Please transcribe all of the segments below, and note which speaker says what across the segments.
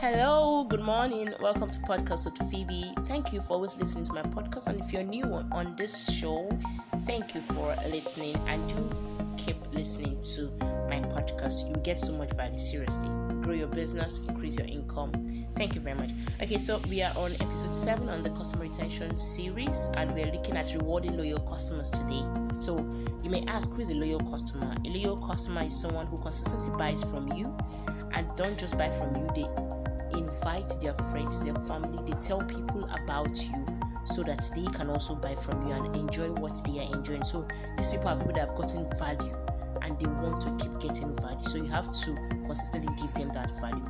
Speaker 1: Hello, good morning. Welcome to Podcast with Phoebe. Thank you for always listening to my podcast. And if you're new on this show, thank you for listening and do keep listening to my podcast. You get so much value, seriously. Grow your business, increase your income. Thank you very much. Okay, so we are on episode 7 on the customer retention series, and we are looking at rewarding loyal customers today. So, you may ask who is a loyal customer? A loyal customer is someone who consistently buys from you and don't just buy from you, they invite their friends, their family, they tell people about you so that they can also buy from you and enjoy what they are enjoying. So these people are people that have gotten value and they want to keep getting value. So you have to consistently give them that value.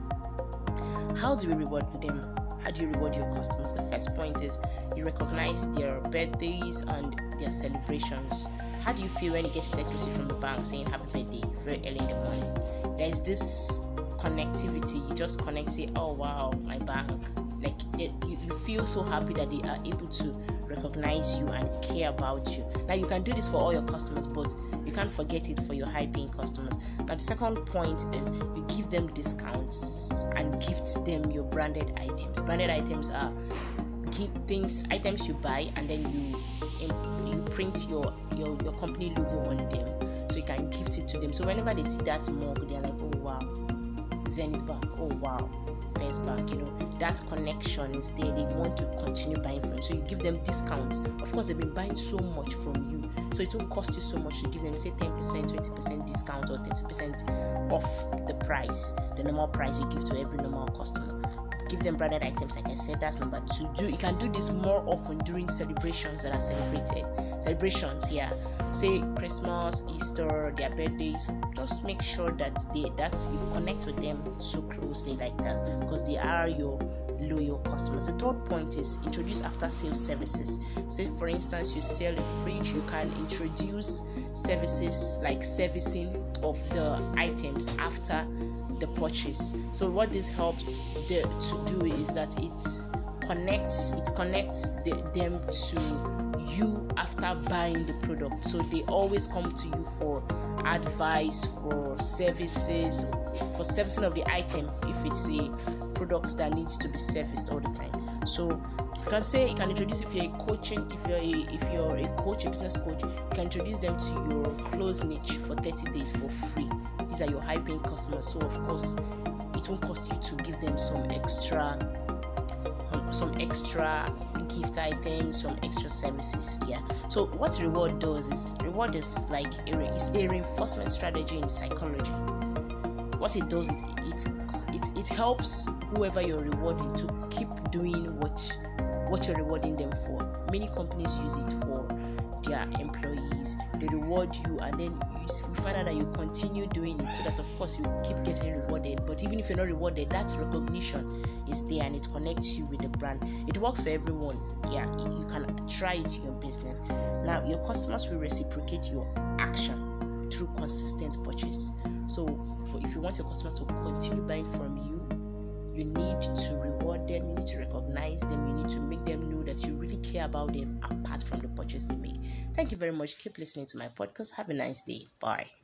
Speaker 1: How do we reward them? How do you reward your customers? The first point is you recognize their birthdays and their celebrations. How do you feel when you get a text message from the bank saying happy birthday very early in the morning? There is this connectivity. You just connect, it. oh wow, my bank. Like you, you feel so happy that they are able to recognize you and care about you. Now you can do this for all your customers, but you can't forget it for your high paying customers. Now the second point is you give them discounts and gift them your branded items. Branded items are keep things items you buy and then you you print your your, your company logo on them so you can gift it to them so whenever they see that mug they're like oh wow zenith bank. Oh wow. First bank you know. That connection is there. They want to continue buying from you. So you give them discounts. Of course they've been buying so much from you. So it won't cost you so much. To give them say 10% 20% discount or 30% off the price the normal price you give to every normal customer. Give them branded items. Like i said that's number two. Do you can do this more often during celebrations that are celebrated celebrations yeah say christmas easter their birthdays just make sure that they that you connect with them so closely like that because they are your loyal customers. The third point is introduce after sales services. Say, for instance, you sell a fridge, you can introduce services like servicing of the items after the purchase. So, what this helps the, to do is that it connects it connects the, them to you after buying the product. So they always come to you for advice, for services, for servicing of the item if it's a product that needs to be serviced all the time. So you can say you can introduce if you're a coaching if you're a if you're a coach a business coach you can introduce them to your close niche for 30 days for free these are your high paying customers so of course it won't cost you to give them some extra some extra gift items some extra services yeah. So what reward does is reward is like a, is a reinforcement strategy in psychology. What it does it, it it, it helps whoever you're rewarding to keep doing what what you're rewarding them for. Many companies use it for their employees they reward you and then you, find out that you continue doing it so that of course you keep getting rewarded. But even if you're not rewarded that recognition is there and it connects you with the brand. It works for everyone. Yeah you can try it in your business. Now your customers will reciprocate your action through consistent purchase. So for if you want your customers to continue buying from you you need to them you need to recognize them you need to make them know that you really care about them apart from the purchase they make. Thank you very much. Keep listening to my podcast. Have a nice day. Bye